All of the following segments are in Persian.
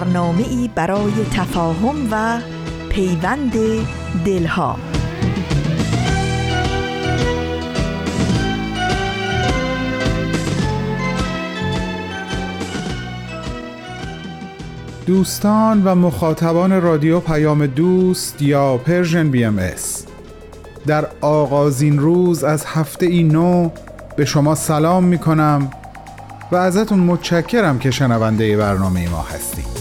برنامه ای برای تفاهم و پیوند دلها. دوستان و مخاطبان رادیو پیام دوست یا Persian BMS در آغازین روز از هفته ای نو به شما سلام می کنم و ازتون متشکرم که شنونده برنامه ما هستید.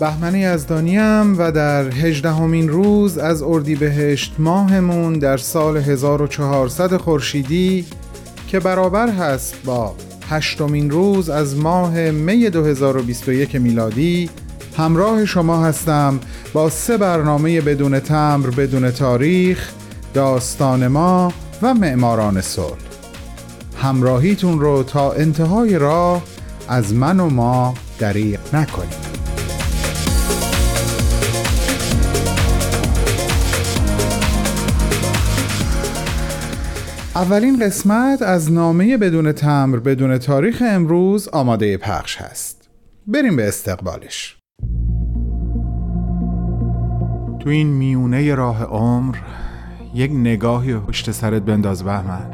بهمنی از دانیم و در هجدهمین روز از اردیبهشت ماهمون در سال 1400 خورشیدی که برابر هست با هشتمین روز از ماه می 2021 میلادی همراه شما هستم با سه برنامه بدون تمر بدون تاریخ داستان ما و معماران صلح. همراهیتون رو تا انتهای راه از من و ما دریق نکنید اولین قسمت از نامه بدون تمر بدون تاریخ امروز آماده پخش هست. بریم به استقبالش. تو این میونه راه عمر یک نگاهی پشت سرت بنداز بهمن.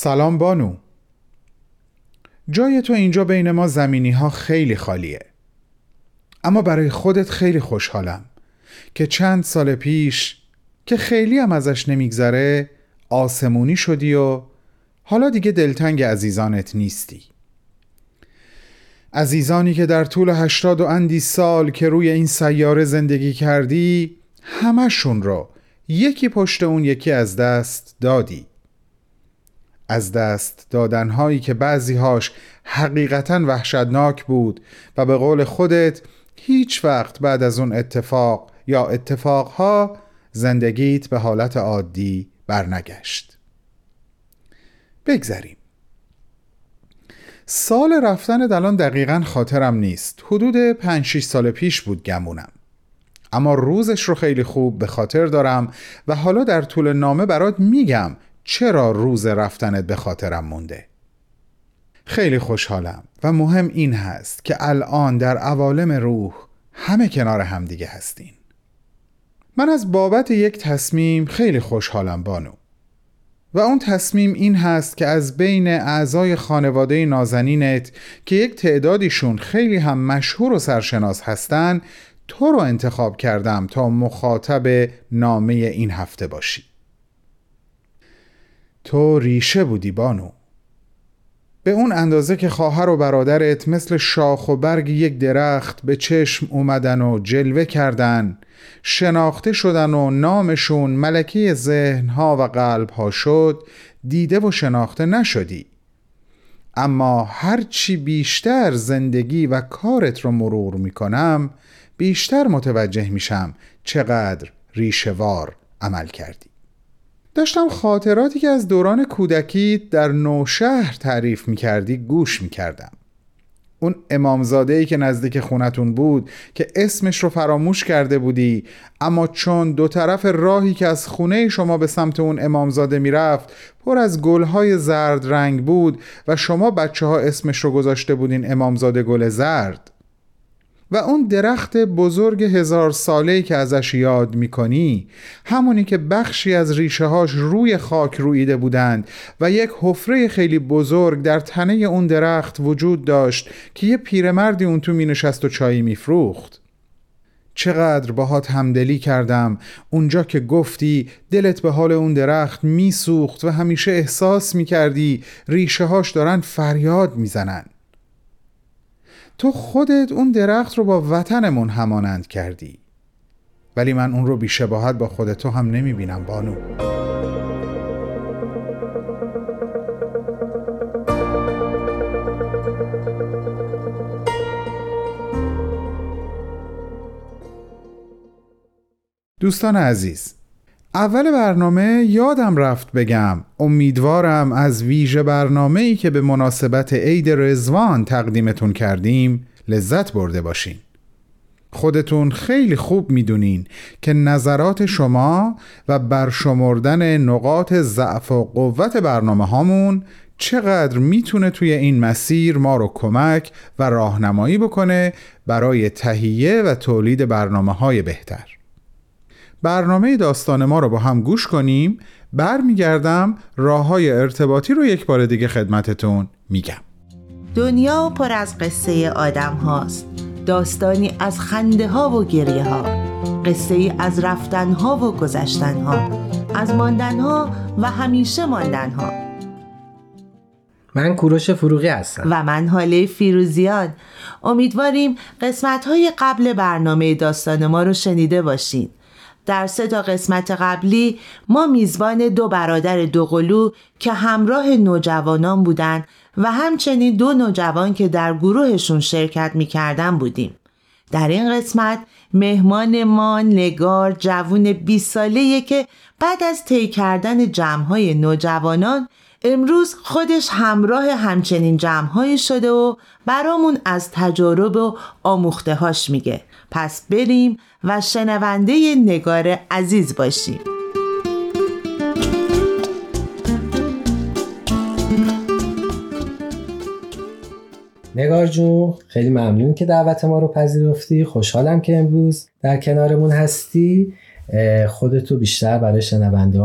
سلام بانو. جای تو اینجا بین ما زمینی ها خیلی خالیه. اما برای خودت خیلی خوشحالم که چند سال پیش که خیلی هم ازش نمیگذره آسمونی شدی و حالا دیگه دلتنگ عزیزانت نیستی. عزیزانی که در طول هشتاد و اندی سال که روی این سیاره زندگی کردی همشون رو یکی پشت اون یکی از دست دادی. از دست دادنهایی که بعضیهاش حقیقتا وحشتناک بود و به قول خودت هیچ وقت بعد از اون اتفاق یا اتفاقها زندگیت به حالت عادی برنگشت. بگذریم. سال رفتن الان دقیقا خاطرم نیست. حدود 5 6 سال پیش بود گمونم. اما روزش رو خیلی خوب به خاطر دارم و حالا در طول نامه برات میگم چرا روز رفتنت به خاطرم مونده؟ خیلی خوشحالم و مهم این هست که الان در عوالم روح همه کنار همدیگه هستین. من از بابت یک تصمیم خیلی خوشحالم بانو. و اون تصمیم این هست که از بین اعضای خانواده نازنینت که یک تعدادیشون خیلی هم مشهور و سرشناس هستن تو رو انتخاب کردم تا مخاطب نامه این هفته باشی. تو ریشه بودی بانو. به اون اندازه که خواهر و برادرت مثل شاخ و برگ یک درخت به چشم اومدن و جلوه کردن شناخته شدن و نامشون ملکه ذهنها و قلبها شد دیده و شناخته نشدی. اما هرچی بیشتر زندگی و کارت رو مرور می‌کنم بیشتر متوجه میشم چقدر ریشوار عمل کردی. داشتم خاطراتی که از دوران کودکی در نوشهر تعریف می کردی گوش می کردم اون امامزاده ای که نزدیک خونتون بود که اسمش رو فراموش کرده بودی اما چون دو طرف راهی که از خونه شما به سمت اون امامزاده می‌رفت پر از گلهای زرد رنگ بود و شما بچه ها اسمش رو گذاشته بودین امامزاده گل زرد. و اون درخت بزرگ هزار ساله که ازش یاد می‌کنی همونی که بخشی از ریشه هاش روی خاک رویده بودند و یک حفره خیلی بزرگ در تنه اون درخت وجود داشت که یه پیرمردی اون تو مینشست و چایی میفروخت. چقدر باهات همدلی کردم اونجا که گفتی دلت به حال اون درخت میسوخت و همیشه احساس می‌کردی ریشه هاش دارن فریاد می‌زنن. تو خودت اون درخت رو با وطنمون همانند کردی. ولی من اون رو بیشباهت با خود تو هم نمی‌بینم بانو. دوستان عزیز اول برنامه یادم رفت بگم. امیدوارم از ویژه برنامه ای که به مناسبت عید رزوان تقدیمتون کردیم لذت برده باشین. خودتون خیلی خوب می‌دونین که نظرات شما و برشمردن نقاط ضعف و قوت برنامه هامون چقدر می‌تونه توی این مسیر ما رو کمک و راهنمایی بکنه برای تهیه و تولید برنامه های بهتر. برنامه داستان ما رو با هم گوش کنیم. برمیگردم راه های ارتباطی رو یک بار دیگه خدمتتون میگم. دنیا پر از قصه آدم هاست. داستانی از خنده ها و گریه ها. قصه ای از رفتن ها و گذشتن ها. از ماندن ها و همیشه ماندن ها. من کوروش فروغی هستم. و من حاله فیروزیان. امیدواریم قسمت های قبل برنامه داستان ما رو شنیده باشید در سه تا قسمت قبلی ما میزبان دو برادر دوقلو که همراه نوجوانان بودند و همچنین دو نوجوان که در گروهشون شرکت می‌کردن بودیم. در این قسمت مهمان ما نگار جوون 20 ساله که بعد از طی کردن جمعهای نوجوانان امروز خودش همراه همچنین جمعهایی شده و برامون از تجارب و آموختهاش میگه پس بریم و شنونده نگار عزیز باشیم. نگار جون خیلی ممنون که دعوت ما رو پذیرفتی. خوشحالم که امروز در کنارمون هستی. خودتو بیشتر برای شنونده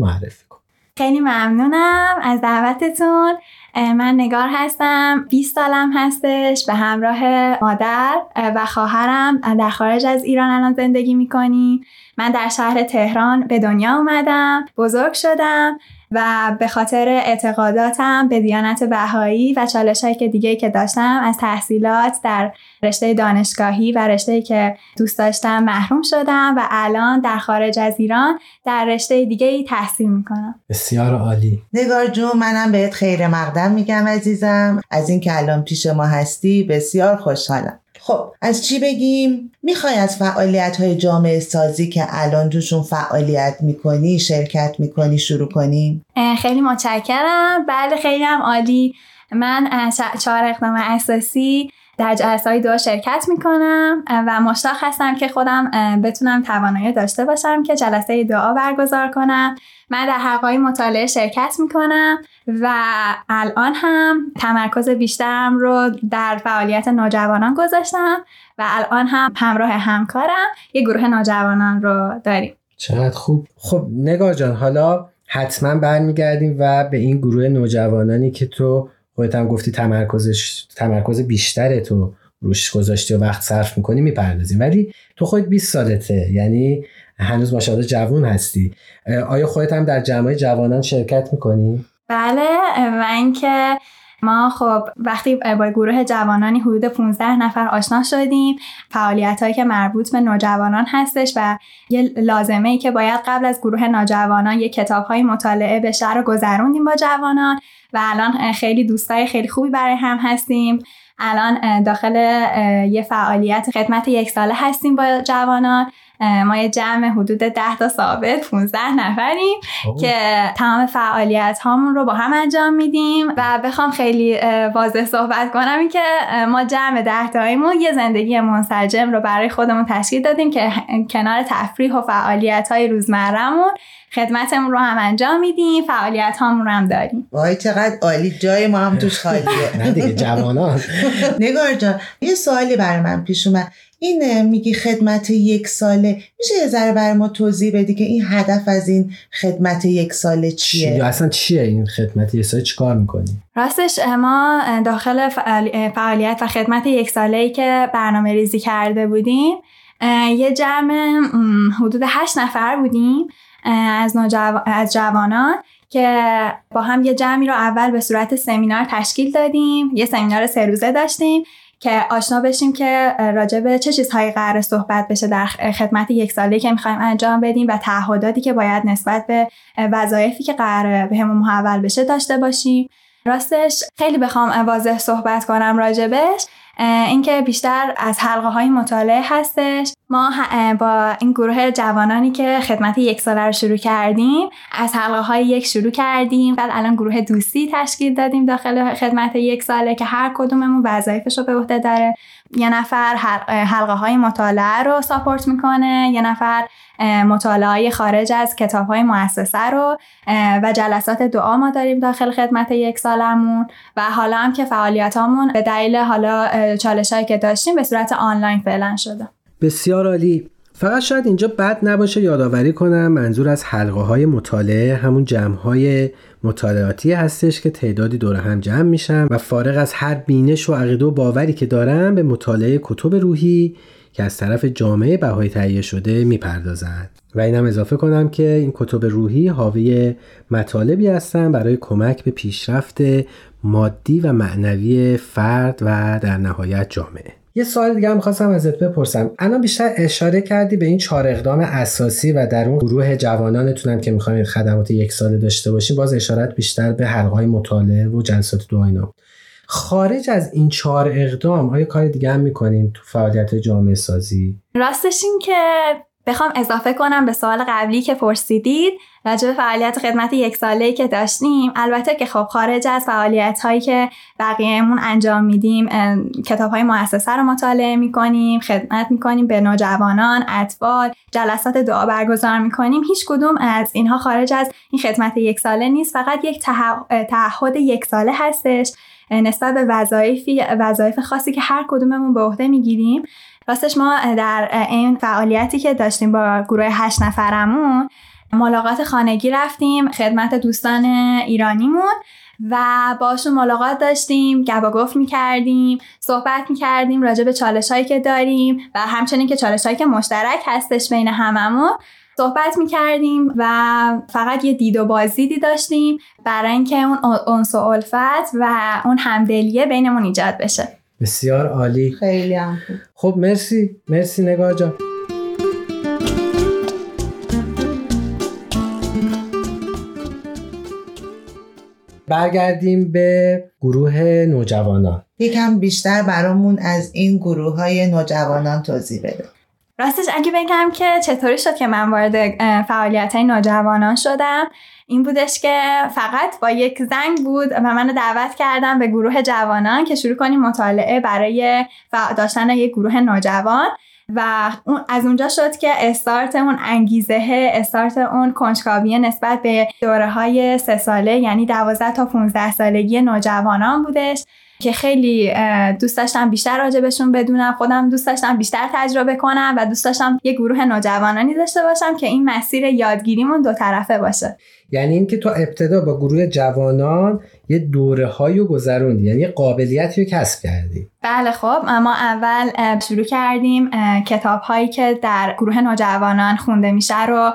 معرفی کن. خیلی ممنونم از دعوتتون. من نگار هستم 20 سالم هستش به همراه مادر و خواهرم در خارج از ایران الان زندگی می‌کنیم. من در شهر تهران به دنیا اومدم بزرگ شدم. و به خاطر اعتقاداتم به دیانت بهایی و چالش که دیگه که داشتم از تحصیلات در رشته دانشگاهی و رشته که دوست داشتم محروم شدم و الان در خارج از ایران در رشته دیگه ای تحصیل می‌کنم. بسیار عالی. نگار جون منم بهت خیر مقدم میگم عزیزم. از اینکه الان پیش ما هستی بسیار خوشحالم. خب از چی بگیم؟ می‌خوای از فعالیت های جامعه سازی که الان توشون فعالیت می‌کنی شرکت می‌کنی شروع کنیم؟ خیلی متشکرم بله خیلی هم عالی من چهار اقدام اساسی در جلسه های دعا شرکت می‌کنم و مشتاق هستم که خودم بتونم توانایی داشته باشم که جلسه دعا برگزار کنم. من در حلقه مطالعه شرکت می‌کنم و الان هم تمرکز بیشترم رو در فعالیت نوجوانان گذاشتم و الان هم همراه همکارم یه گروه نوجوانان رو داریم. چقدر خوب. خب نگار جان حالا حتما برمیگردیم و به این گروه نوجوانانی که تو خودت هم گفتی تمرکزش تمرکز بیشتر تو روش گذاشتی و وقت صرف می‌کنی می‌پردازیم ولی تو خودت 20 سالته. یعنی هنوز ماشاءالله جوون هستی. آیا خودت هم در جمعه جوانان شرکت می‌کنی؟ بله و اینکه ما خب وقتی با گروه جوانانی حدود 15 نفر آشنا شدیم فعالیت هایی که مربوط به نوجوانان هستش و یه لازمه ای که باید قبل از گروه نوجوانان یه کتاب های مطالعه بشه رو گذروندیم با جوانان. و الان خیلی دوستای خیلی خوبی برای هم هستیم. الان داخل یه فعالیت خدمت یک ساله هستیم با جوانان. ما یه جمع حدود 10 تا ثابت 15 نفریم که تمام فعالیت هامون رو با هم انجام میدیم و بخوام خیلی واضح صحبت کنم این که ما جمع 10 تاییمون یه زندگی منسجم رو برای خودمون تشکیل دادیم که کنار تفریح و فعالیت های روزمرهمون خدمتمون رو هم انجام میدیم فعالیت هامون رو هم داریم. وای چقدر عالی جای ما هم توش خالیه. نه دیگه جوانان. نگار جان یه سوالی برای من پیش اومد. این میگی خدمت یک ساله. میشه یه ذره برای ما توضیح بدی که این هدف از این خدمت یک ساله چیه؟ یا اصلا چیه این خدمت یک ساله؟ چیکار می‌کنی؟ راستش ما داخل فعالیت و خدمت یک ساله ای که برنامه ریزی کرده بودیم یه جمع حدود هشت نفر بودیم از, از جوانان که با هم یه جمعی رو اول به صورت سمینار تشکیل دادیم. یه سمینار سه روزه داشتیم. که آشنا بشیم که راجع به چه چیزهایی قرار صحبت بشه در خدمت یک ساله که می‌خوایم انجام بدیم و تعهداتی که باید نسبت به وظایفی که قرار به همون محول بشه داشته باشیم. راستش خیلی بخوام واضح صحبت کنم راجبش. اینکه بیشتر از حلقه های مطالعه هستش. ما با این گروه جوانانی که خدمت یک ساله رو شروع کردیم از حلقه های یک شروع کردیم. بعد الان گروه دوستی تشکیل دادیم داخل خدمت یک ساله که هر کدوممون وظایفش رو به عهده داره. یه نفر حلقه های مطالعه رو ساپورت می‌کنه یه نفر مطالعه خارج از کتاب های مؤسسه رو و جلسات دعا ما داریم داخل خدمت یک سالمون. و حالا هم که فعالیتامون به دلیل حالا چالش هایی که داشتیم به صورت آنلاین فعلا شده. بسیار عالی. فقط شاید اینجا بد نباشه یادآوری کنم منظور از حلقه های مطالعه همون جمع های مطالعاتی هستش که تعدادی دور هم جمع میشن و فارغ از هر بینش و عقیده و باوری که دارن به مطالعه کتب روحی که از طرف جامعه بهایی تهیه شده می‌پردازند. و اینم اضافه کنم که این کتب روحی حاوی مطالبی هستن برای کمک به پیشرفت مادی و معنوی فرد و در نهایت جامعه. یه سوال دیگه هم خواستم ازت بپرسم. الان بیشتر اشاره کردی به این چهار اقدام اساسی و در اون گروه جوانانتونم که می‌خواین خدمات یک ساله داشته باشین باز اشارت بیشتر به حلقه مطالعه و جلسات دعا اینا. خارج از این چهار اقدام آیا کار دیگه هم می‌کنین تو فعالیت جامعه سازی راستش این که بخوام اضافه کنم به سوال قبلی که پرسیدید راجع به فعالیت خدمت یک ساله که داشتیم. البته که خب خارج از فعالیت هایی که بقیهمون انجام میدیم کتاب های مؤسسه رو مطالعه می‌کنیم خدمت می‌کنیم به نوجوانان اطفال جلسات دعا برگزار می‌کنیم. هیچ کدوم از اینها خارج از این خدمت یک ساله نیست فقط یک تعهد یک ساله هستش نسبت به وظایفی وظایف خاصی که هر کدوممون به عهده می‌گیریم. راستش ما در این فعالیتی که داشتیم با گروه هشت نفرمون ملاقات خانگی رفتیم خدمت دوستان ایرانیمون و باشون ملاقات داشتیم گبا گفت می‌کردیم صحبت می‌کردیم راجع به چالش هایی که داریم و همچنین که چالش هایی که مشترک هستش بین هممون صحبت می‌کردیم و فقط یه دید و بازدیدی داشتیم برای اینکه اون انس و الفت و اون همدلیه بینمون ایجاد بشه. بسیار عالی. خیلی هم خب مرسی. مرسی نگاه جان. برگردیم به گروه نوجوانان. یکم بیشتر برامون از این گروه های نوجوانان توضیح بده. راستش اگه بگم که چطوری شد که من وارد فعالیت های نوجوانان شدم این بودش که فقط با یک زنگ بود و منو دعوت کردم به گروه جوانان که شروع کنیم مطالعه برای داشتن یک گروه نوجوان و از اونجا شد که استارت اون انگیزه استارت اون کنجکاوی نسبت به دوره های سه ساله یعنی دوازده تا 15 سالگی نوجوانان بودش. که خیلی دوست داشتم بیشتر راجبشون بدونم. خودم دوست داشتم بیشتر تجربه کنم و دوست داشتم یه گروه نوجوانانی داشته باشم که این مسیر یادگیریمون دو طرفه باشه. یعنی اینکه تو ابتدا با گروه جوانان یه دوره هایی گذروندی یعنی یه قابلیتی رو کسب کردی. بله خب ما اول شروع کردیم کتاب هایی که در گروه نوجوانان خونده میشه رو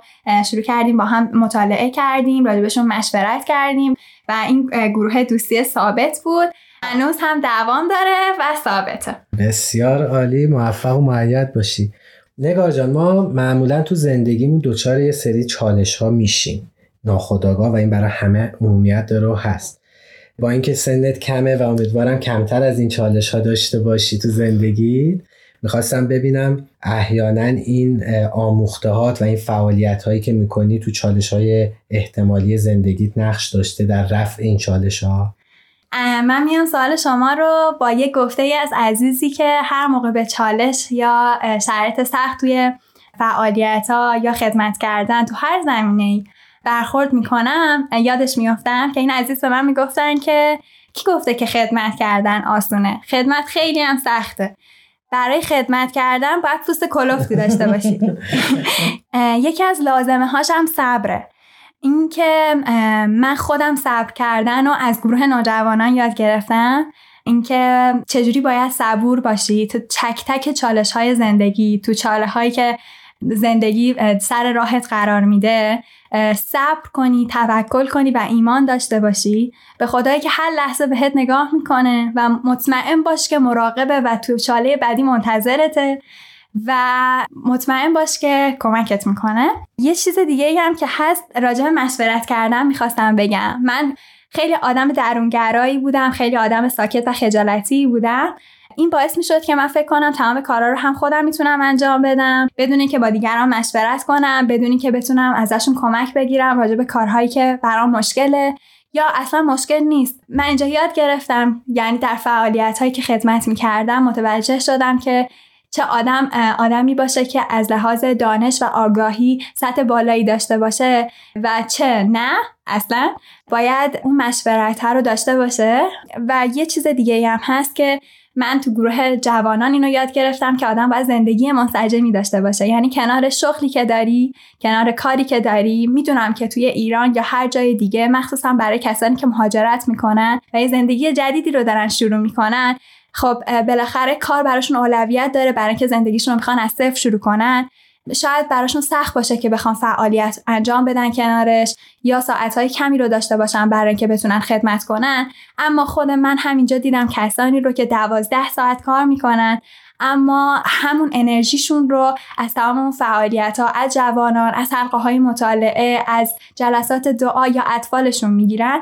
شروع کردیم با هم مطالعه کردیم راجبشون مشورت کردیم و این گروه دوستی ثابت بود. هنوز هم دوام داره و ثابته. بسیار عالی موفق و معید باشی. نگار جان ما معمولا تو زندگیمون دچار یه سری چالش ها میشیم. ناخداگاه و این برای همه عمومیت داره و هست. با اینکه سنت کمه و امیدوارم کمتر از این چالش ها داشته باشی تو زندگی می‌خواستم ببینم احیانا این آموختهات و این فعالیت هایی که می‌کنی تو چالش های احتمالی زندگیت نقش داشته در رفع این چالش ها من میام سوال شما رو با یه گفته ای از عزیزی که هر موقع به چالش یا شرایط سخت توی فعالیت ها یا خدمت کردن تو هر زمینه برخورد می‌کنم یادش میافتم که این عزیز به من می‌گفتن که کی گفته که خدمت کردن آسونه؟ خدمت خیلی هم سخته. برای خدمت کردن باید پوست کلوفتی داشته باشید یکی از لازمه هاشم صبره. اینکه من خودم صبر کردن و از گروه نوجوانان یاد گرفتم. اینکه چجوری باید صبور باشی؟ تو تک تک چالش های زندگی تو چاله هایی که زندگی سر راهت قرار میده. صبر کنی توکل کنی و ایمان داشته باشی. به خدایی که هر لحظه بهت نگاه می‌کنه و مطمئن باش که مراقبه و تو چاله بعدی منتظرته و مطمئن باش که کمکت می‌کنه. یه چیز دیگه هم که هست راجع به مشورت کردن می‌خواستم بگم. من خیلی آدم درونگرایی بودم خیلی آدم ساکت و خجالتی بودم. این باعث می شد که من فکر کنم تمام کارا رو هم خودم می‌تونم انجام بدم بدون که با دیگران مشورت کنم بدون که بتونم ازشون کمک بگیرم راجع به کارهایی که برام مشکله. یا اصلا مشکل نیست. من اینجا یاد گرفتم یعنی در فعالیت هایی که خدمت می کردم متوجه شدم که چه آدم آدمی باشه که از لحاظ دانش و آگاهی سطح بالایی داشته باشه و چه نه اصلا باید اون مشورت رو داشته باشه. و یه چیز دیگه هم هست که من تو گروه جوانان اینو یاد گرفتم که آدم باید زندگی منسجمی داشته باشه. یعنی کنار شغلی که داری کنار کاری که داری می‌دونم که توی ایران یا هر جای دیگه مخصوصا برای کسانی که مهاجرت می‌کنن و یه زندگی جدیدی رو دارن شروع می‌کنن خب بالاخره کار براشون اولویت داره برای اینکه زندگیشون رو می‌خوان از صفر شروع کنن. شاید براشون سخت باشه که بخوان فعالیت انجام بدن کنارش یا ساعتهای کمی رو داشته باشن برای اینکه بتونن خدمت کنن. اما خود من همینجا دیدم کسانی رو که دوازده ساعت کار می‌کنن اما همون انرژیشون رو از تمام اون فعالیت ها از جوانان از حلقه های مطالعه از جلسات دعا یا اطفالشون می‌گیرن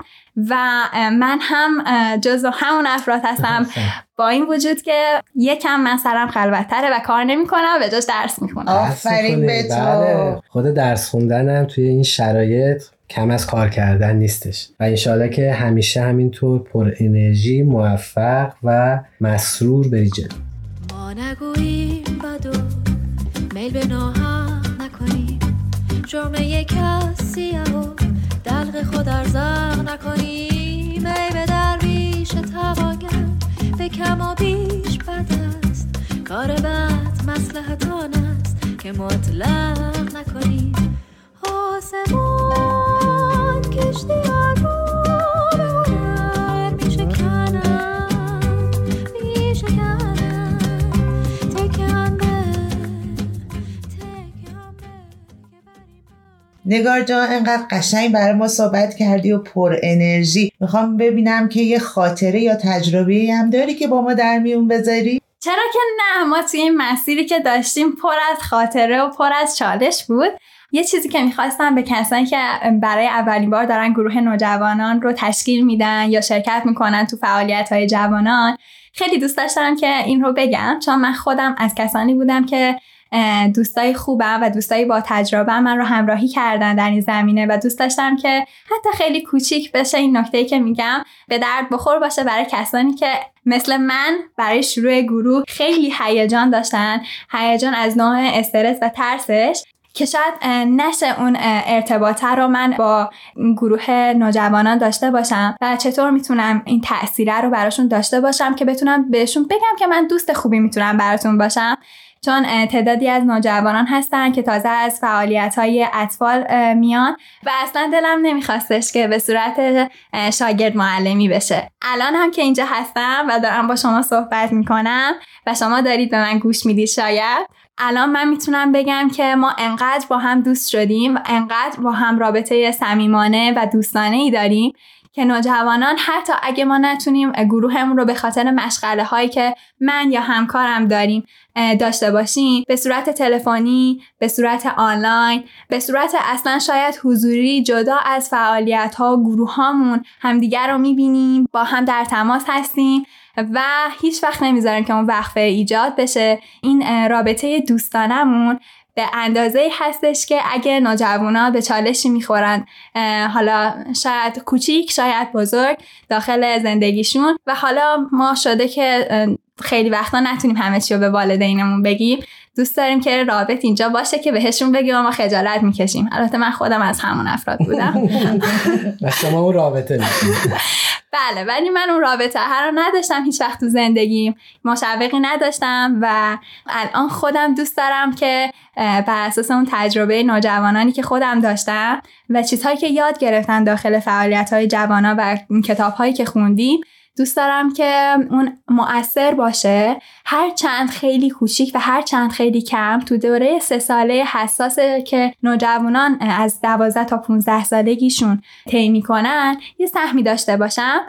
و من هم جزو همون افراد هستم. با این وجود که یکم من سرم خلوتتره و کار نمی‌کنم به جاش درس می‌کنم آفرین به تو. بله. خود درس خوندنم توی این شرایط کم از کار کردن نیستش. و انشالله که همیشه همینطور پر انرژی موفق و مسرور بری جلو. ما نگوییم بدو میل به ناحق نکنیم. جرمه کسی و دلق خود ارزاق نکنیم. ای به درویش تواگر به کم بیش بد است. کار بد مسلحتان است که مطلق نکنیم آسمان کشتی نگار جان انقدر قشنگ برای ما صحبت کردی و پر انرژی. می‌خوام ببینم که یه خاطره یا تجربه هم داری که با ما در میون بذاری؟ چرا که نه ما توی این مسیری که داشتیم پر از خاطره و پر از چالش بود. یه چیزی که می‌خواستم به کسانی که برای اولین بار دارن گروه نوجوانان رو تشکیل میدن یا شرکت می‌کنن تو فعالیت های جوانان خیلی دوست داشتم که این رو بگم چون من خودم از کسانی بودم که دوستای خوبم و دوستای با تجربه من رو همراهی کردن در این زمینه و دوست داشتم که حتی خیلی کوچیک بشه این نکته که میگم به درد بخور باشه برای کسانی که مثل من برای شروع گروه خیلی هیجان داشتن هیجان از نوع استرس و ترسش که شاید نشه اون ارتباطه رو من با گروه نوجوانان داشته باشم و چطور می‌تونم این تأثیره رو براشون داشته باشم که بتونم بهشون بگم که من دوست خوبی می‌تونم براتون باشم. چون تعدادی از نوجوانان هستن که تازه از فعالیت های اطفال میان و اصلا دلم نمیخواستش که به صورت شاگرد معلمی بشه. الان هم که اینجا هستم و دارم با شما صحبت می‌کنم و شما دارید به من گوش می‌دید شاید. الان من می‌تونم بگم که ما انقدر با هم دوست شدیم و انقدر با هم رابطه صمیمانه و دوستانه ای داریم که نوجوانان حتی اگه ما نتونیم گروهمون رو به خاطر مشغله هایی که من یا همکارم داریم داشته باشیم به صورت تلفنی به صورت آنلاین به صورت اصلا شاید حضوری جدا از فعالیت ها و گروه هامون همدیگر رو می‌بینیم با هم در تماس هستیم و هیچ وقت نمی‌ذاریم که اون وقفه ایجاد بشه. این رابطه دوستانمون به اندازه هستش که اگه نوجوانا به چالشی می‌خورن حالا شاید کوچیک شاید بزرگ داخل زندگیشون. و حالا ما شده که خیلی وقتا نتونیم همه چی رو به والدینمون بگیم. دوست داریم که رابط اینجا باشه که بهشون بگیم ما خجالت می‌کشیم. البته من خودم از همون افراد بودم. و شما اون رابطه بله ولی من اون رابطه هر رو نداشتم هیچ وقت تو زندگیم. مشوقی نداشتم و الان خودم دوست دارم که بر اساس اون تجربه نوجوانانی که خودم داشتم و چیزهایی که یاد گرفتن داخل فعالیت های جوانا و کتاب هایی که خوندیم دوست دارم که اون مؤثر باشه. هر چند خیلی کوچیک و هر چند خیلی کم تو دوره سه ساله حساسه که نوجوانان از دوازده تا 15 سالگیشون طی می‌کنن یه سهمی داشته باشم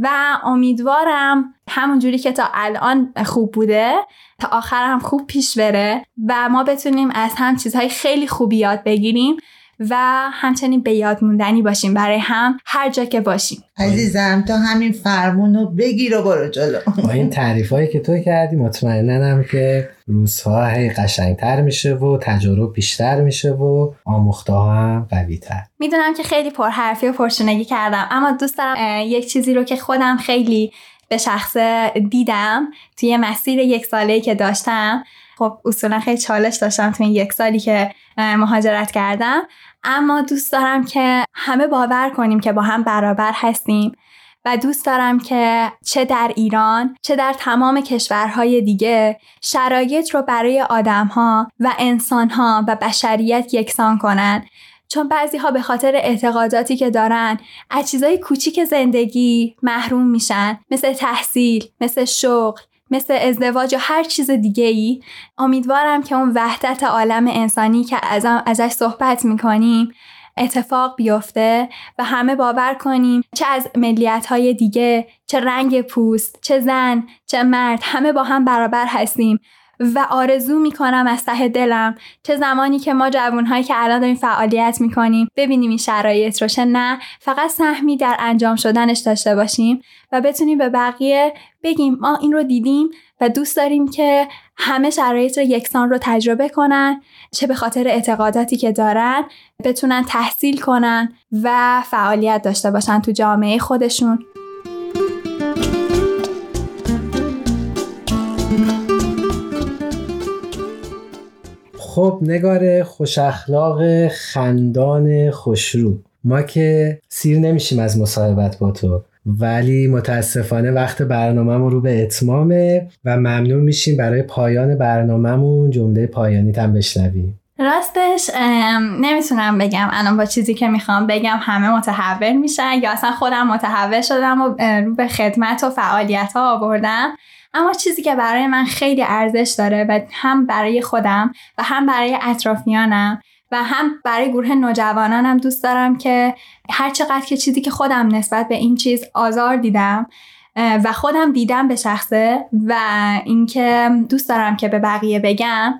و امیدوارم همونجوری که تا الان خوب بوده تا آخر هم خوب پیش بره و ما بتونیم از هم چیزهای خیلی خوبی یاد بگیریم. و همچنین به یاد موندنی باشیم برای هم هر جا که باشیم. عزیزم تا همین فرمون رو بگیر و برو جلو. با این تعریف هایی که تو کردی مطمئنم که روزها هی قشنگتر میشه و تجربه بیشتر میشه و آموخته هم قوی تر می‌دونم که خیلی پرحرفی و پرشونگی کردم اما دوست دارم یک چیزی رو که خودم خیلی به شخص دیدم توی مسیر یک ساله که داشتم. خب اصولا خیلی چالش داشتم تو این یک سالی که مهاجرت کردم. اما دوست دارم که همه باور کنیم که با هم برابر هستیم و دوست دارم که چه در ایران چه در تمام کشورهای دیگه شرایط رو برای آدمها و انسانها و بشریت یکسان کنن. چون بعضی ها به خاطر اعتقاداتی که دارن از چیزای کوچیک زندگی محروم میشن مثل تحصیل مثل شغل. مثل ازدواج و هر چیز دیگه ای امیدوارم که اون وحدت عالم انسانی که ازش صحبت می‌کنیم اتفاق بیفته و همه باور کنیم چه از ملیت های دیگه چه رنگ پوست چه زن چه مرد همه با هم برابر هستیم. و آرزو می‌کنم از ته دلم چه زمانی که ما جوانهایی که الان داریم فعالیت می‌کنیم ببینیم این شرایط رو چه نه فقط سهمی در انجام شدنش داشته باشیم و بتونیم به بقیه بگیم ما این رو دیدیم و دوست داریم که همه شرایط رو یکسان رو تجربه کنن چه به خاطر اعتقاداتی که دارن بتونن تحصیل کنن و فعالیت داشته باشن تو جامعه خودشون. خب نگار خوش اخلاق خندان خوشرو. ما که سیر نمیشیم از مصاحبت با تو ولی متاسفانه وقت برنامهمون رو به اتمامه و ممنون میشیم برای پایان برنامهمون. جمله پایانی تم بشنویم. راستش نمی‌تونم بگم الان با چیزی که می‌خوام بگم همه متحول میشن یا اصلا خودم متحول شدم و رو به خدمت و فعالیت ها آوردم. اما چیزی که برای من خیلی ارزش داره و هم برای خودم و هم برای اطرافیانم و هم برای گروه نوجوانانم دوست دارم که هر چقدر که چیزی که خودم نسبت به این چیز آزار دیدم و خودم دیدم به شخصه و اینکه دوست دارم که به بقیه بگم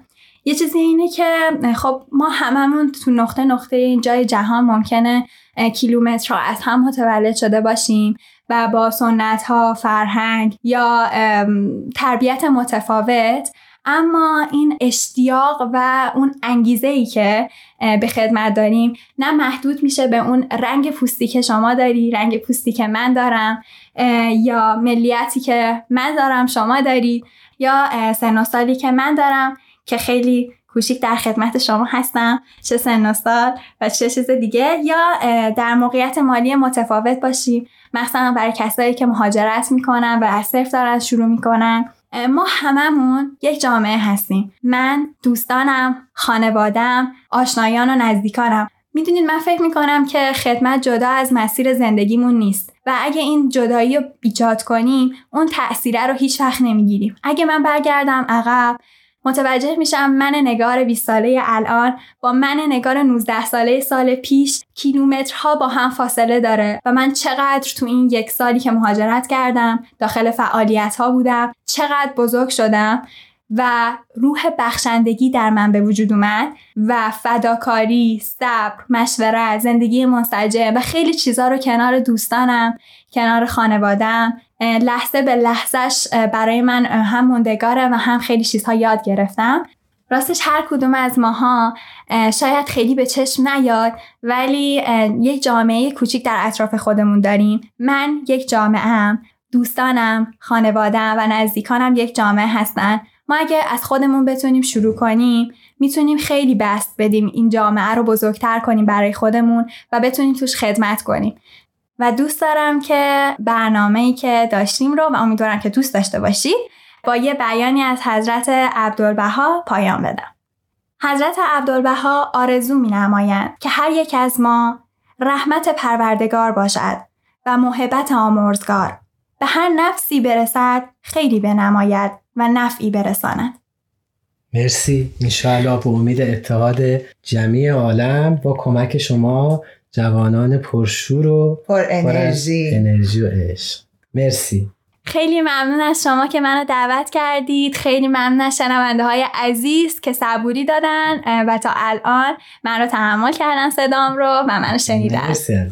یه چیزی اینه که خب ما هممون تو نقطه نقطه این جای جهان ممکنه کیلومترها از هم متولد شده باشیم و با سنت ها فرهنگ یا تربیت متفاوت. اما این اشتیاق و اون انگیزه ای که به خدمت داریم نه محدود میشه به اون رنگ پوستی که شما داری رنگ پوستی که من دارم یا ملیتی که من دارم شما داری یا سن و سالی که من دارم که خیلی کوچیک در خدمت شما هستم. چه سن و سال و چه چیز دیگه. یا در موقعیت مالی متفاوت باشیم مثلا برای کسایی که مهاجرت می‌کنن و از صفر دارن شروع می‌کنن. ما هممون یک جامعه هستیم. من دوستانم خانوادم آشنایان و نزدیکانم. می‌دونید من فکر می‌کنم که خدمت جدا از مسیر زندگیمون نیست و اگه این جدایی رو ایجاد کنیم اون تأثیره رو هیچ وقت نمی‌گیریم. اگه من برگردم عقب متوجه میشم من نگار 20 ساله الان با من نگار 19 ساله سال پیش کیلومترها با هم فاصله داره و من چقدر تو این یک سالی که مهاجرت کردم داخل فعالیت ها بودم چقدر بزرگ شدم و روح بخشندگی در من به وجود اومد و فداکاری، صبر، مشورت، زندگی منسجم و خیلی چیزا رو کنار دوستانم، کنار خانوادم لحظه به لحظهش برای من هم موندگاره و هم خیلی چیزها یاد گرفتم. راستش هر کدوم از ماها شاید خیلی به چشم نیاد ولی یک جامعه کوچیک در اطراف خودمون داریم. من یک جامعه هم دوستانم خانوادم و نزدیکانم یک جامعه هستن. ما اگه از خودمون بتونیم شروع کنیم می‌تونیم خیلی بست بدیم این جامعه رو بزرگتر کنیم برای خودمون و بتونیم توش خدمت کنیم. و دوست دارم که برنامه ای که داشتیم رو و امیدوارم که دوست داشته باشید با یه بیانی از حضرت عبدالبها پایان بدم. حضرت عبدالبها آرزو می نمایند که هر یک از ما رحمت پروردگار باشد و محبت آمرزگار به هر نفسی برسد خیلی بنماید و نفعی برساند. مرسی انشاءالله به امید اتحاد جمعی عالم با کمک شما جوانان پرشور و پر انرژی. انرژی و عشق. مرسی. خیلی ممنون از شما که منو دعوت کردید. خیلی ممنون از شنونده های عزیز که صبوری دادن و تا الان من رو تحمل کردن صدام رو و منو شنیدن. مرسی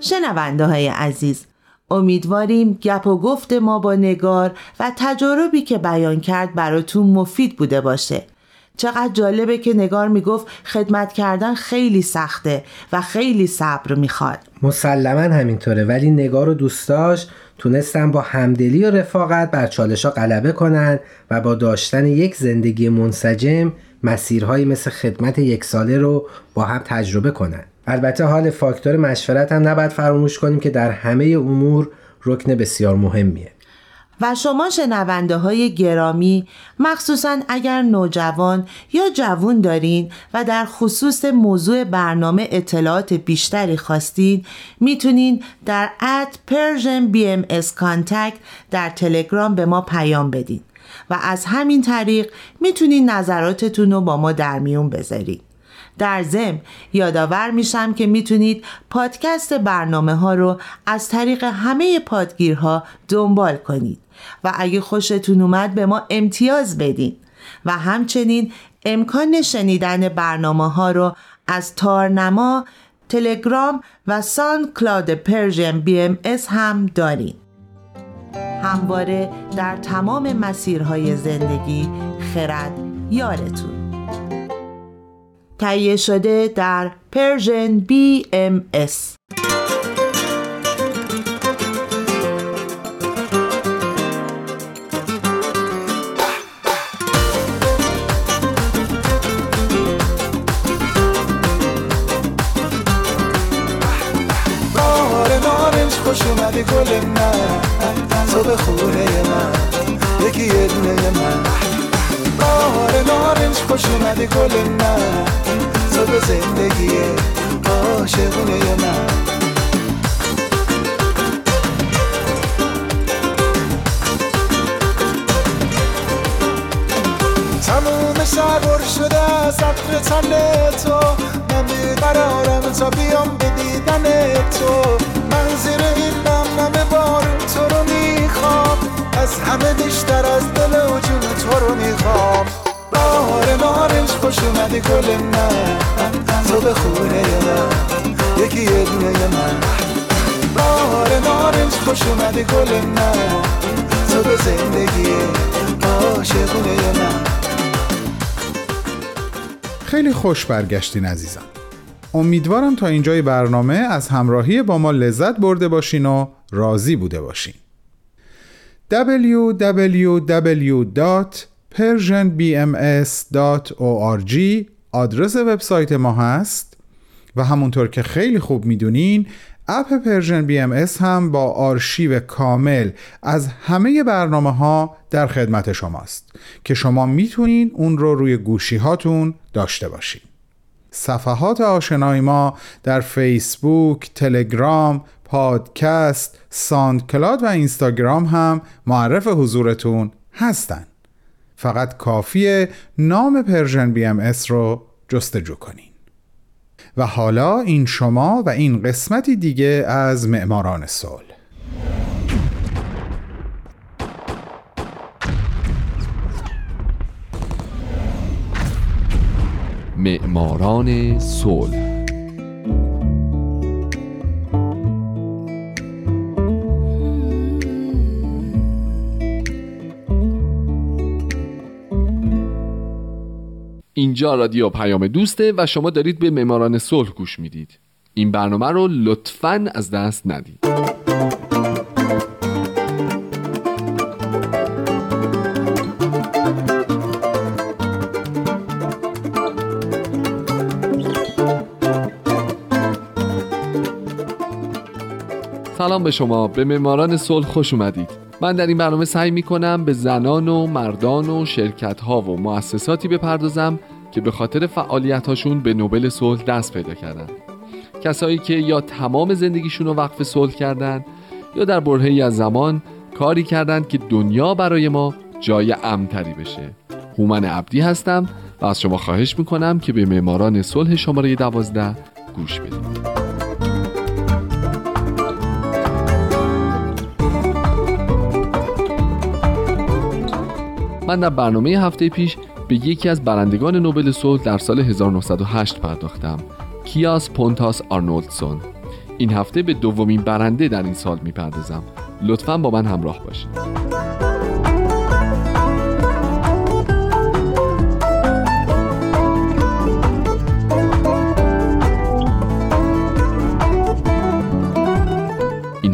شنونده های عزیز امیدواریم گپ و گفت ما با نگار و تجاربی که بیان کرد براتون مفید بوده باشه. چقدر جالبه که نگار می‌گفت خدمت کردن خیلی سخته و خیلی صبر می‌خواد. مسلما همینطوره ولی نگار و دوستاش تونستن با همدلی و رفاقت بر چالشا غلبه کنن و با داشتن یک زندگی منسجم مسیرهایی مثل خدمت یک ساله رو با هم تجربه کنن. البته حال فاکتور مشورت هم نباید فراموش کنیم که در همه امور رکن بسیار مهمیه. و شما شنونده های گرامی مخصوصا اگر نوجوان یا جوون دارین و در خصوص موضوع برنامه اطلاعات بیشتری خواستین می‌تونین در اد Persian BMS Contact در تلگرام به ما پیام بدین و از همین طریق می‌تونین نظراتتون رو با ما در میون بذارید در ضمن یادآور میشم که می‌تونید پادکست برنامه ها رو از طریق همه پادگیرها دنبال کنید و اگه خوشتون اومد به ما امتیاز بدین و همچنین امکان شنیدن برنامه ها رو از تارنما تلگرام و SoundCloud Persian BMS هم دارین. همواره در تمام مسیرهای زندگی خرد یارتون. تهیه شده در Persian BMS. خوش اومدی گل من تو به خونه من یکی یه دونه من نارنج خوش اومدی گل من. تو به زندگی عاشقونه من تموم شده از عطر تن تو. من بیقرارم تا بیام به دیدن تو. من زیر این نم بارون تو رو می‌خوام. از همه بیشتر از دل و جون تو رو می‌خوام. بهار نارنج خوش اومدی گل من. تو به خونه من یکی یه دونه من. بهار نارنج خوش اومدی گل من. تو به زندگی عاشقونه من. خیلی خوش برگشتین عزیزان. امیدوارم تا اینجای برنامه از همراهی با ما لذت برده باشین و راضی بوده باشین. www.persianbms.org آدرس وبسایت ما هست و همونطور که خیلی خوب می‌دونین اپ Persian BMS هم با آرشیو کامل از همه برنامه ها در خدمت شماست که شما می‌تونین اون رو روی گوشی هاتون داشته باشین. صفحات آشنای ما در فیسبوک، تلگرام، پادکست، SoundCloud و اینستاگرام هم معرف حضورتون هستن. فقط کافیه نام Persian BMS رو جستجو کنین. و حالا این شما و این قسمتی دیگه از معماران صلح. معماران صلح. اینجا رادیو پیام دوسته و شما دارید به معماران صلح گوش می‌دید. این برنامه رو لطفا از دست ندید. سلام به شما. به معماران صلح خوش اومدید. من در این برنامه سعی می کنم به زنان و مردان و شرکت ها و مؤسساتی بپردازم که به خاطر فعالیت هاشون به نوبل صلح دست پیدا کردن. کسایی که یا تمام زندگیشون رو وقف صلح کردن یا در برهه‌ای از زمان کاری کردند که دنیا برای ما جای امتری بشه. هومن عبدی هستم و از شما خواهش می‌کنم که به معماران صلح شماره دوازده گوش بدید. من در برنامه هفته پیش به یکی از برندگان نوبل صلح در سال 1908 پرداختم کیاس پونتاس آرنولدسون. این هفته به دومین برنده در این سال می‌پردازم. لطفا با من همراه باشید.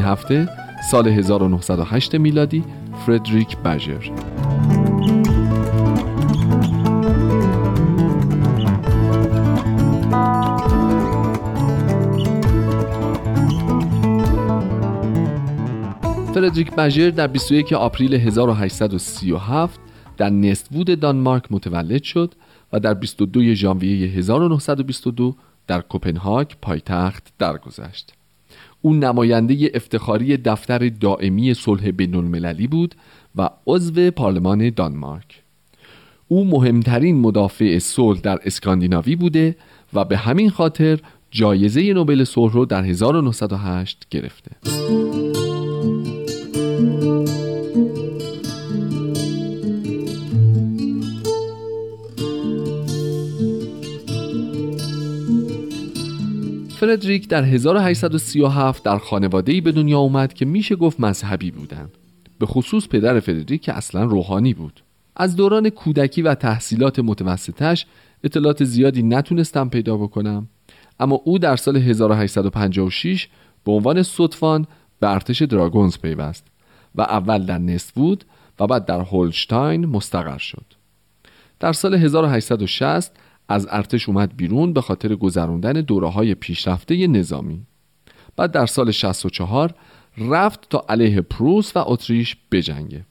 هفته سال 1908 میلادی فردریک بژر فردریک بژر در 21 آپریل 1837 در نستوود دانمارک متولد شد و در 22 ژانویه 1922 در کوپنهاگ پایتخت درگذشت. او نماینده افتخاری دفتر دائمی صلح بین المللی بود و عضو پارلمان دانمارک. او مهمترین مدافع صلح در اسکاندیناوی بوده و به همین خاطر جایزه نوبل صلح را در 1908 گرفته. فردریک در 1837 در خانواده‌ای به دنیا اومد که میشه گفت مذهبی بودن. به خصوص پدر فردریک که اصلا روحانی بود. از دوران کودکی و تحصیلات متوسطش اطلاعات زیادی نتونستم پیدا بکنم. اما او در سال 1856 به عنوان صدفان به ارتش دراگونز پیوست و اول در نستوود و بعد در هولشتاین مستقر شد. در سال 1860 از ارتش اومد بیرون به خاطر گذراندن دوره های پیشرفته نظامی. بعد در سال 64 رفت تا علیه پروس و اتریش بجنگه.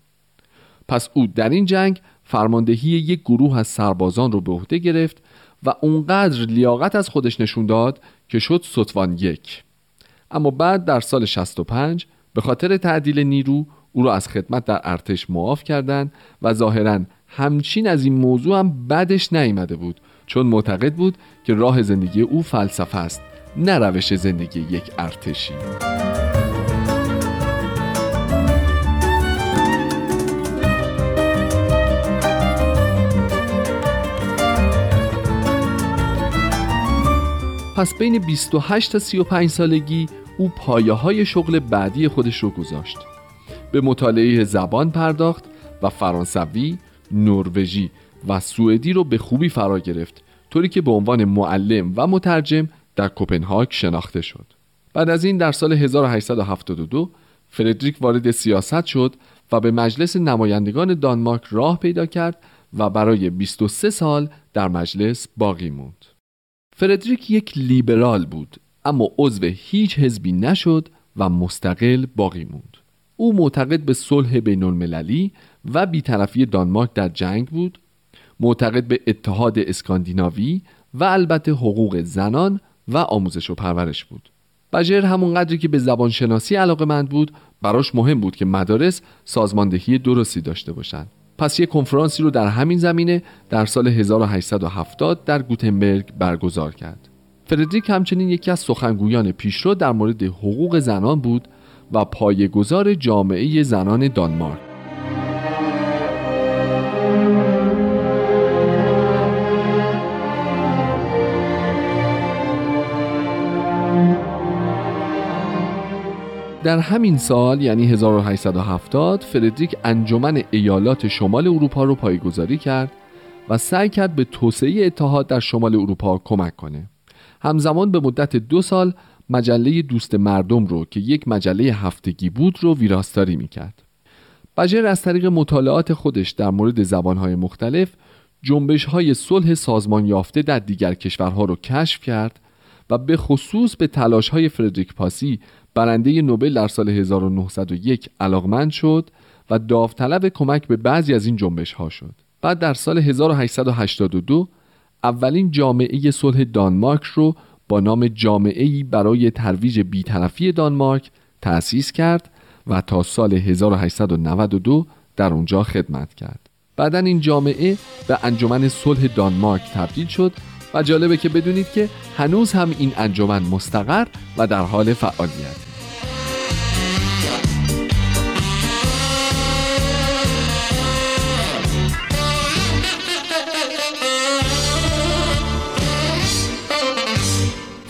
پس او در این جنگ فرماندهی یک گروه از سربازان رو به عهده گرفت و اونقدر لیاقت از خودش نشون داد که شد ستوان یک. اما بعد در سال 65 به خاطر تعدیل نیرو او را از خدمت در ارتش معاف کردند و ظاهرا همچین از این موضوع هم بدش نیامده بود چون معتقد بود که راه زندگی او فلسفه است نه روش زندگی یک ارتشی. پس بین 28 تا 35 سالگی او پایه های شغل بعدی خودش رو گذاشت. به مطالعه زبان پرداخت و فرانسوی، نروژی و سوئدی رو به خوبی فرا گرفت طوری که به عنوان معلم و مترجم در کوپنهاگ شناخته شد بعد از این در سال 1872 فردریک وارد سیاست شد و به مجلس نمایندگان دانمارک راه پیدا کرد و برای 23 سال در مجلس باقی موند. فردریک یک لیبرال بود اما عضو هیچ حزبی نشد و مستقل باقی موند. او معتقد به صلح بین المللی و بیطرفی دانمارک در جنگ بود معتقد به اتحاد اسکاندیناوی و البته حقوق زنان و آموزش و پرورش بود. بجر همون قدری که به زبانشناسی علاقه مند بود براش مهم بود که مدارس سازماندهی درستی داشته باشند. پس یک کنفرانسی رو در همین زمینه در سال 1870 در گوتنبرگ برگزار کرد. فردریک همچنین یکی از سخنگویان پیشرو در مورد حقوق زنان بود و پایه‌گذار جامعه زنان دانمارک. در همین سال یعنی 1870 فردریک انجمن ایالات شمال اروپا رو پایگذاری کرد و سعی کرد به توسعه اتحاد در شمال اروپا کمک کنه. همزمان به مدت دو سال مجله دوست مردم رو که یک مجله هفتگی بود رو ویراستاری می‌کرد. بجر از طریق مطالعات خودش در مورد زبانهای مختلف جنبش های صلح سازمان یافته در دیگر کشورها رو کشف کرد و به خصوص به تلاش های فردریک پاسی برنده نوبل در سال 1901 علاقمند شد و داوطلب کمک به بعضی از این جنبش ها شد. بعد در سال 1882 اولین جامعه صلح دانمارک رو با نام جامعه برای ترویج بیطرفی دانمارک تأسیس کرد و تا سال 1892 در اونجا خدمت کرد. بعدا این جامعه به انجمن صلح دانمارک تبدیل شد و جالبه که بدونید که هنوز هم این انجمن مستقر و در حال فعالیت.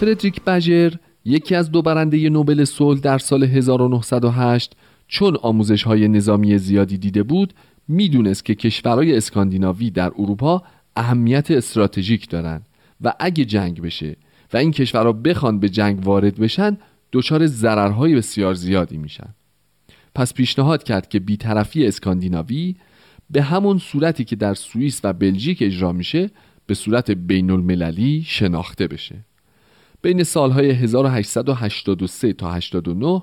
فردریک بجر یکی از دو برنده نوبل صلح در سال 1908 چون آموزش های نظامی زیادی دیده بود می‌دونست که کشورهای اسکاندیناوی در اروپا اهمیت استراتژیک دارند. و اگه جنگ بشه و این کشورها بخوان به جنگ وارد بشن دچار ضررهای بسیار زیادی میشن. پس پیشنهاد کرد که بیطرفی اسکاندیناوی به همون صورتی که در سوئیس و بلژیک اجرا میشه به صورت بین المللی شناخته بشه. بین سالهای 1883 تا 89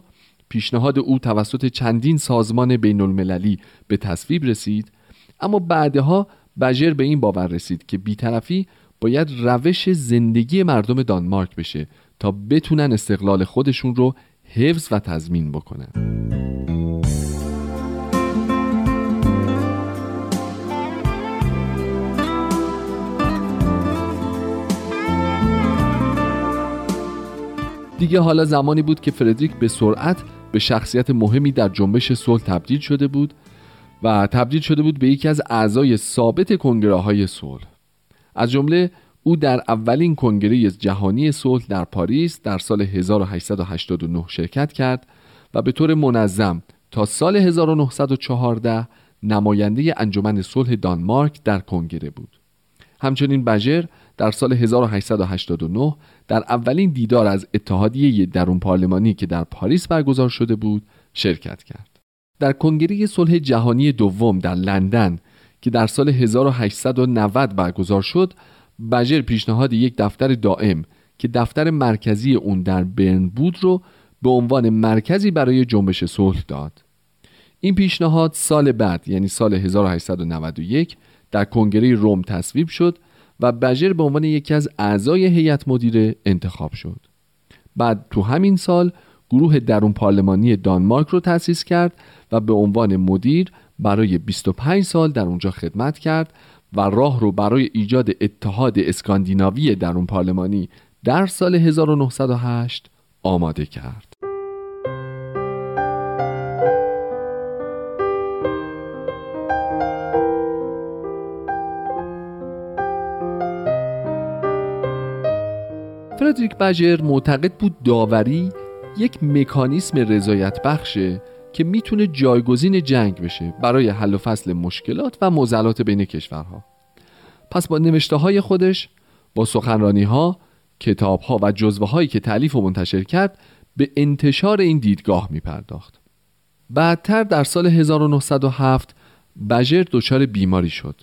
پیشنهاد او توسط چندین سازمان بین المللی به تصویب رسید اما بعدها بجر به این باور رسید که بیطرفی باید روش زندگی مردم دانمارک بشه تا بتونن استقلال خودشون رو حفظ و تضمین بکنن. دیگه حالا زمانی بود که فردریک به سرعت به شخصیت مهمی در جنبش صلح تبدیل شده بود و تبدیل شده بود به یکی از اعضای ثابت کنگره های صلح. از جمله او در اولین کنگره جهانی صلح در پاریس در سال 1889 شرکت کرد و به طور منظم تا سال 1914 نماینده انجمن صلح دانمارک در کنگره بود همچنین بژر در سال 1889 در اولین دیدار از اتحادیه درون پارلمانی که در پاریس برگزار شده بود شرکت کرد. در کنگره صلح جهانی دوم در لندن که در سال 1890 برگزار شد، بجر پیشنهاد یک دفتر دائم که دفتر مرکزی اون در برن بود رو به عنوان مرکزی برای جنبش صلح داد. این پیشنهاد سال بعد یعنی سال 1891 در کنگره روم تصویب شد و بجر به عنوان یکی از اعضای هیئت مدیره انتخاب شد بعد تو همین سال گروه درون پارلمانی دانمارک رو تأسیس کرد و به عنوان مدیر برای 25 سال در اونجا خدمت کرد و راه رو برای ایجاد اتحاد اسکاندیناوی درون پارلمانی در سال 1908 آماده کرد. فردریک بجر معتقد بود داوری یک مکانیسم رضایت بخشه که می‌تونه جایگزین جنگ بشه برای حل و فصل مشکلات و موزلات بین کشورها. پس با نوشته های خودش با سخنرانی ها کتاب ها و جزوه هایی که تعلیف و منتشر کرد به انتشار این دیدگاه می پرداخت بعدتر در سال 1907 بجر دچار بیماری شد.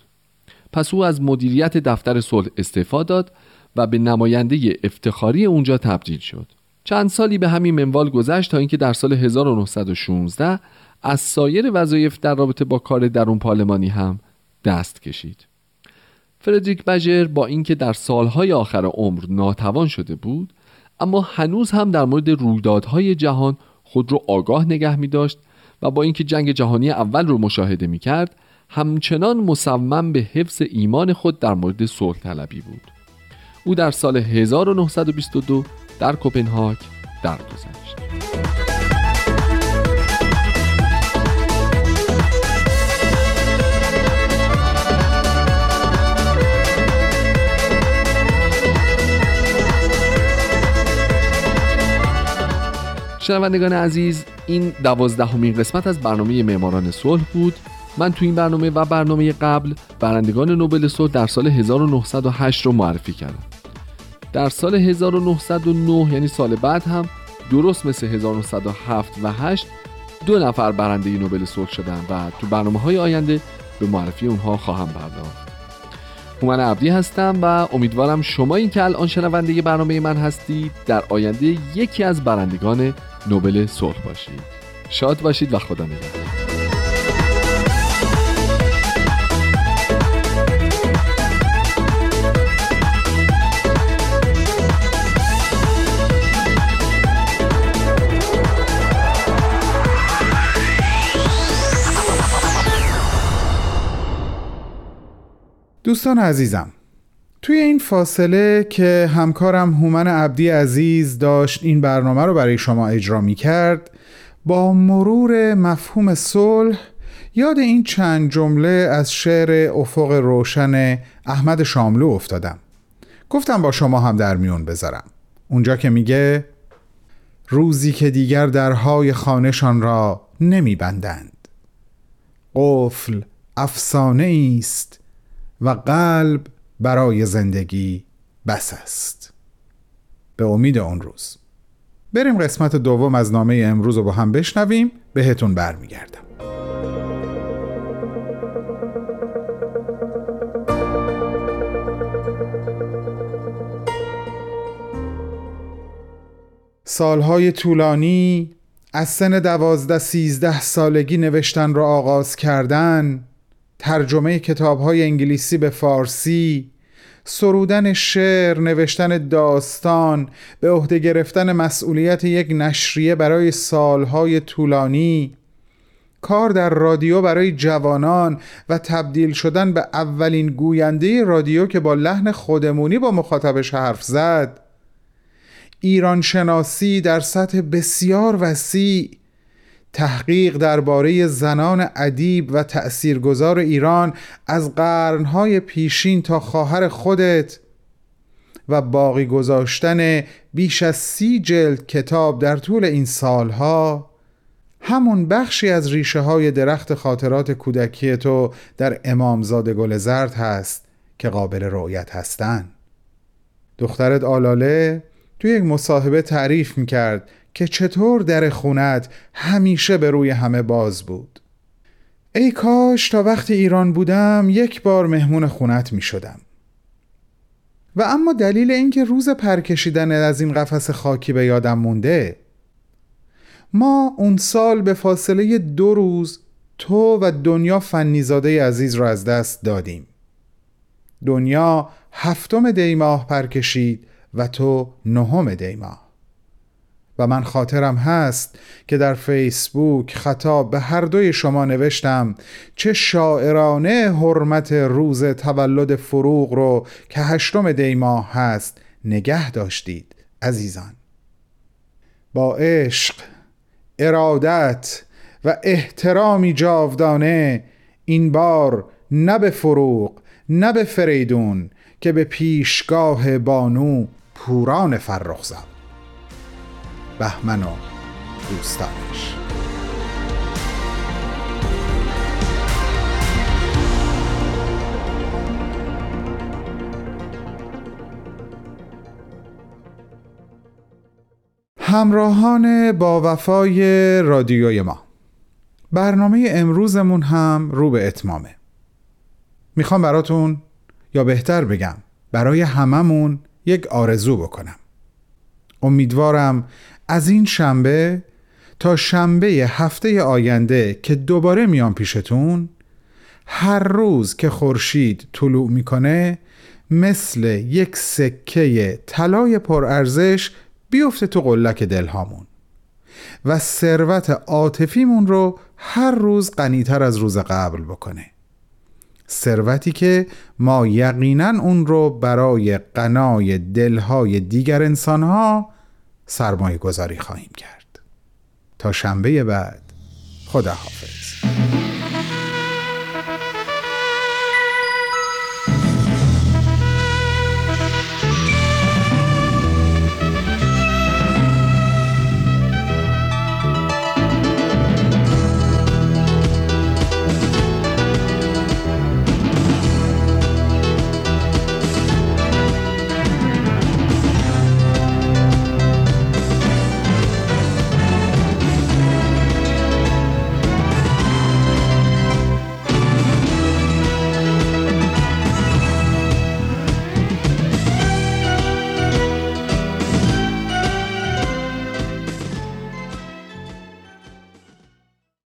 پس او از مدیریت دفتر صلح استعفا داد و به نماینده افتخاری اونجا تبدیل شد. چند سالی به همین منوال گذشت تا اینکه در سال 1916 از سایر وظایف در رابطه با کار درون پارلمانی هم دست کشید. فردریک بجر با اینکه در سالهای آخر عمر ناتوان شده بود اما هنوز هم در مورد رویدادهای جهان خود رو آگاه نگه می داشت و با اینکه جنگ جهانی اول رو مشاهده می کرد همچنان مصمم به حفظ ایمان خود در مورد صلح طلبی بود. او در سال 1922 در کوپنهاگ درگذشت. شنوندگان عزیز این دوازدهمین قسمت از برنامه معماران صلح بود من تو این برنامه و برنامه قبل برندگان نوبل صلح در سال 1908 رو معرفی کردم در سال 1909 یعنی سال بعد هم درست مثل 1907 و 8 دو نفر برنده نوبل صلح شدن و تو برنامه های آینده به معرفی اونها خواهم پرداخت. هومن عبدی هستم و امیدوارم شما این که الان شنونده برنامه من هستید در آینده یکی از برندگان نوبل صلح باشید. شاد باشید و خدا نگهدار. دوستان عزیزم توی این فاصله که همکارم هومن عبدی عزیز داشت این برنامه رو برای شما اجرا می کرد با مرور مفهوم صلح یاد این چند جمله از شعر افق روشن احمد شاملو افتادم. گفتم با شما هم در میون بذارم. اونجا که میگه روزی که دیگر درهای خانهشان را نمی بندند قفل افسانه است و قلب برای زندگی بس است. به امید اون روز. بریم قسمت دوم از نامه امروز رو با هم بشنویم. بهتون برمیگردم. سالهای طولانی از سن دوازده سیزده سالگی نوشتن را آغاز کردن ترجمه کتاب های انگلیسی به فارسی سرودن شعر نوشتن داستان به عهده گرفتن مسئولیت یک نشریه برای سالهای طولانی کار در رادیو برای جوانان و تبدیل شدن به اولین گوینده رادیو که با لحن خودمونی با مخاطبش حرف زد. ایران شناسی در سطح بسیار وسیع تحقیق درباره زنان ادیب و تأثیرگذار ایران از قرنهای پیشین تا خواهر خودت و باقی گذاشتن بیش از سی جلد کتاب در طول این سالها. همون بخشی از ریشه های درخت خاطرات کودکی تو در امامزاده گل زرد هست که قابل رؤیت هستن. دخترت آلاله توی یک مصاحبه تعریف می‌کرد که چطور در خونت همیشه به روی همه باز بود. ای کاش تا وقتی ایران بودم یک بار مهمون خونت می شدم. و اما دلیل اینکه روز پرکشیدن از این قفس خاکی به یادم مونده ما اون سال به فاصله دو روز تو و دنیا فنیزاده عزیز را از دست دادیم. دنیا هفتم دیماه پرکشید و تو نهم دیماه و من خاطرم هست که در فیسبوک خطاب به هر دوی شما نوشتم چه شاعرانه حرمت روز تولد فروغ رو که هشتم دی ماه هست. نگه داشتید عزیزان. با عشق ارادت و احترامی جاودانه این بار نه به فروغ نه به فریدون که به پیشگاه بانو پوران فرخ زد بهمن و دوستانش. همراهان با وفای رادیوی ما. برنامه امروزمون هم رو به اتمامه. می‌خوام براتون یا بهتر بگم برای هممون یک آرزو بکنم. امیدوارم از این شنبه تا شنبه هفته آینده که دوباره میام پیشتون هر روز که خورشید طلوع می‌کنه مثل یک سکه طلای پرارزش بیفته تو قلک دلهامون و ثروت عاطفیمون رو هر روز غنیتر از روز قبل بکنه. ثروتی که ما یقینا اون رو برای قنای دلهای دیگر انسانها سرمایه گذاری خواهیم کرد. تا شنبه بعد خداحافظ.